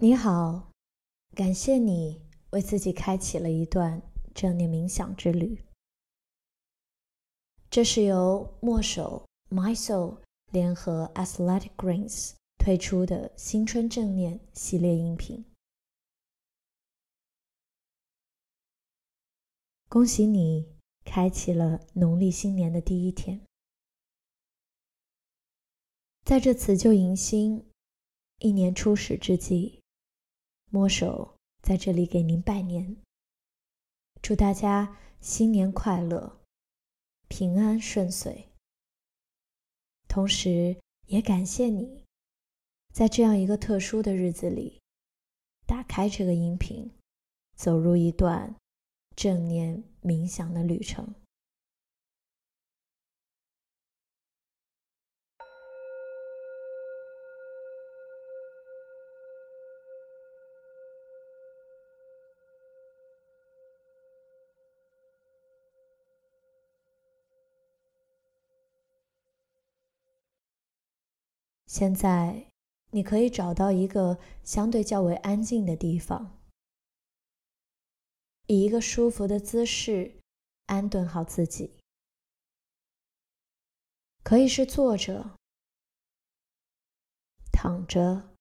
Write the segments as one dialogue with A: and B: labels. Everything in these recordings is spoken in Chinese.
A: 你好，感谢你为自己开启了一段正念冥想之旅。这是由墨手 My Soul 联合 Athletic Greens 推出的新春正念系列音频。恭喜你开启了农历新年的第一天，在这辞旧迎新、一年初始之际。摸手在这里给您拜年，祝大家新年快乐，平安顺遂。同时，也感谢你，在这样一个特殊的日子里，打开这个音频，走入一段正念冥想的旅程。现在，你可以找到一个相对较为安静的地方，以一个舒服的姿势安顿好自己。可以是坐着、躺着，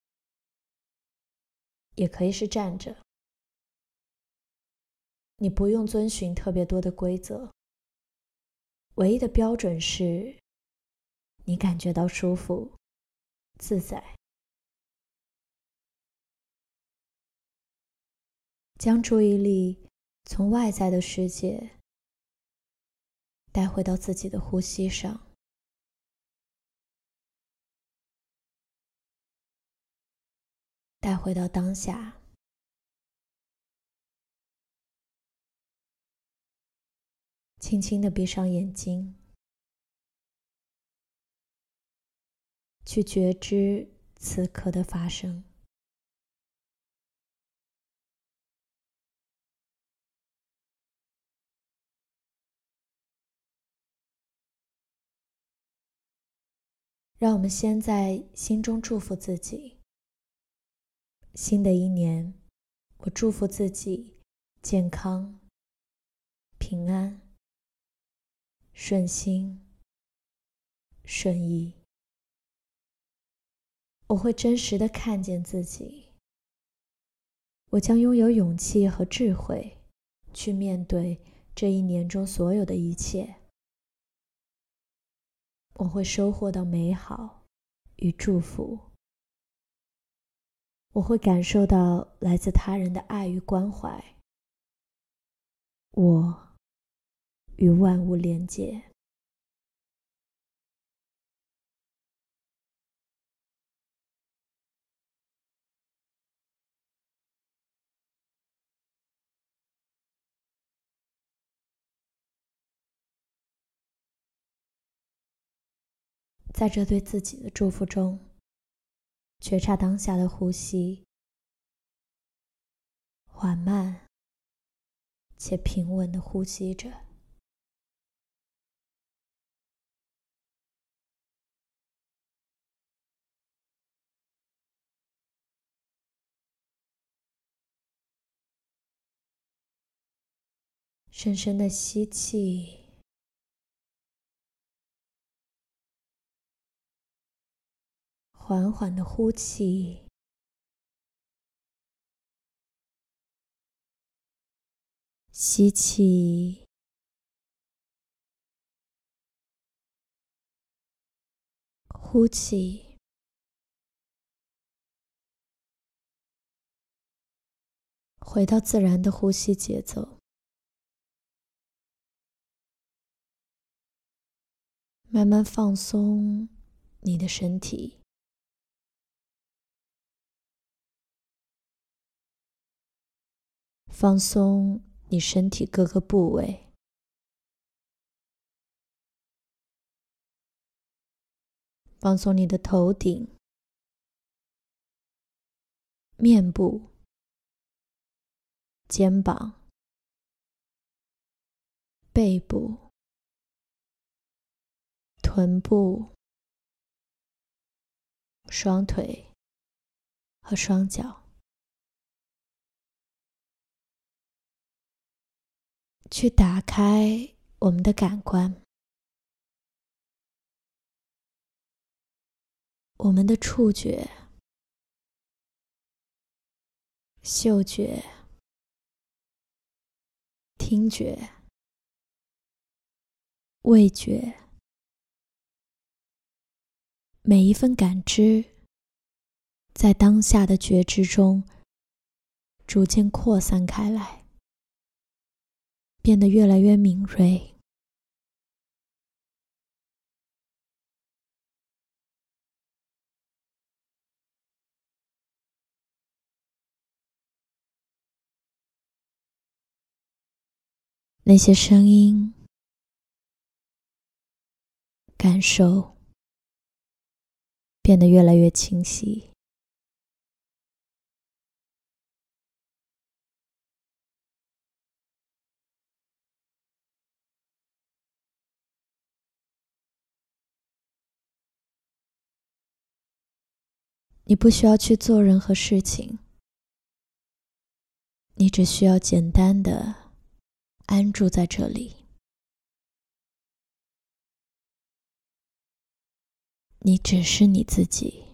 A: 也可以是站着。你不用遵循特别多的规则，唯一的标准是，你感觉到舒服。自在，将注意力从外在的世界带回到自己的呼吸上，带回到当下，轻轻的闭上眼睛。去觉知此刻的发生，让我们先在心中祝福自己。新的一年，我祝福自己健康、平安、顺心、顺意。我会真实的看见自己，我将拥有勇气和智慧，去面对这一年中所有的一切。我会收获到美好与祝福，我会感受到来自他人的爱与关怀，我与万物连接。在这对自己的祝福中，觉察当下的呼吸，缓慢且平稳的呼吸着，深深的吸气。缓缓的呼气，吸气，呼气，回到自然的呼吸节奏，慢慢放松你的身体。放松你身体各个部位，放松你的头顶、面部、肩膀、背部、臀部、双腿和双脚。去打开我们的感官，我们的触觉、嗅觉、听觉、味觉，每一份感知，在当下的觉知中逐渐扩散开来。变得越来越敏锐。那些声音、感受变得越来越清晰。你不需要去做任何事情，你只需要简单的安住在这里。你只是你自己，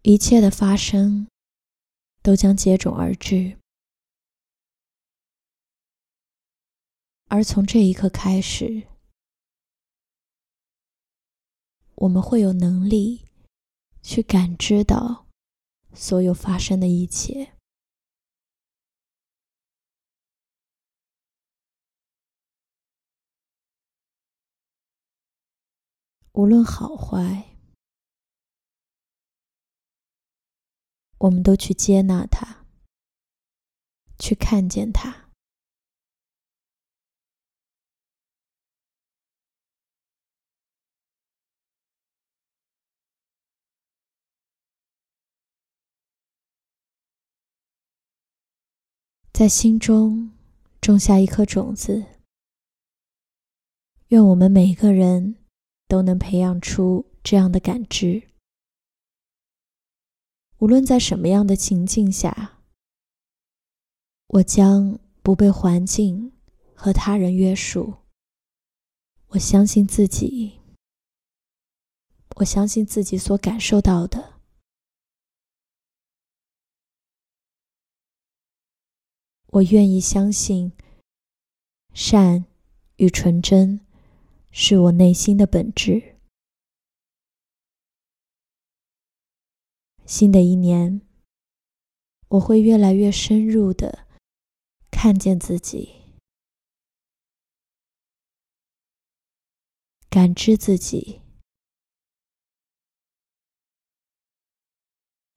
A: 一切的发生都将接踵而至，而从这一刻开始。我们会有能力去感知到所有发生的一切，无论好坏，我们都去接纳它，去看见它。在心中种下一颗种子，愿我们每个人都能培养出这样的感知。无论在什么样的情境下，我将不被环境和他人约束。我相信自己，我相信自己所感受到的。我愿意相信，善与纯真是我内心的本质。新的一年，我会越来越深入的看见自己，感知自己，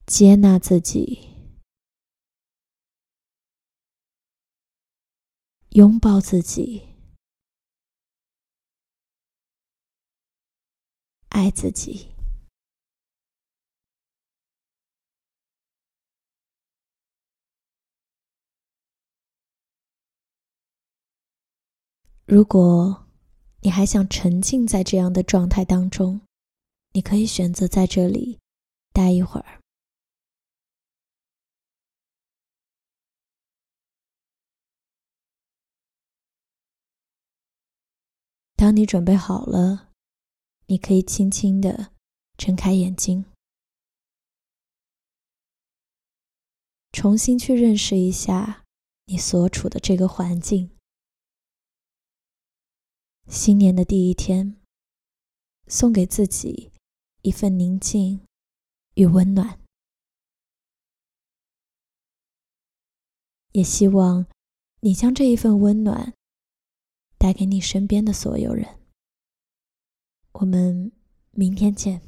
A: 接纳自己。拥抱自己，爱自己。如果你还想沉浸在这样的状态当中，你可以选择在这里待一会儿。当你准备好了，你可以轻轻的睁开眼睛，重新去认识一下你所处的这个环境。新年的第一天，送给自己一份宁静与温暖，也希望你将这一份温暖。带给你身边的所有人。我们明天见。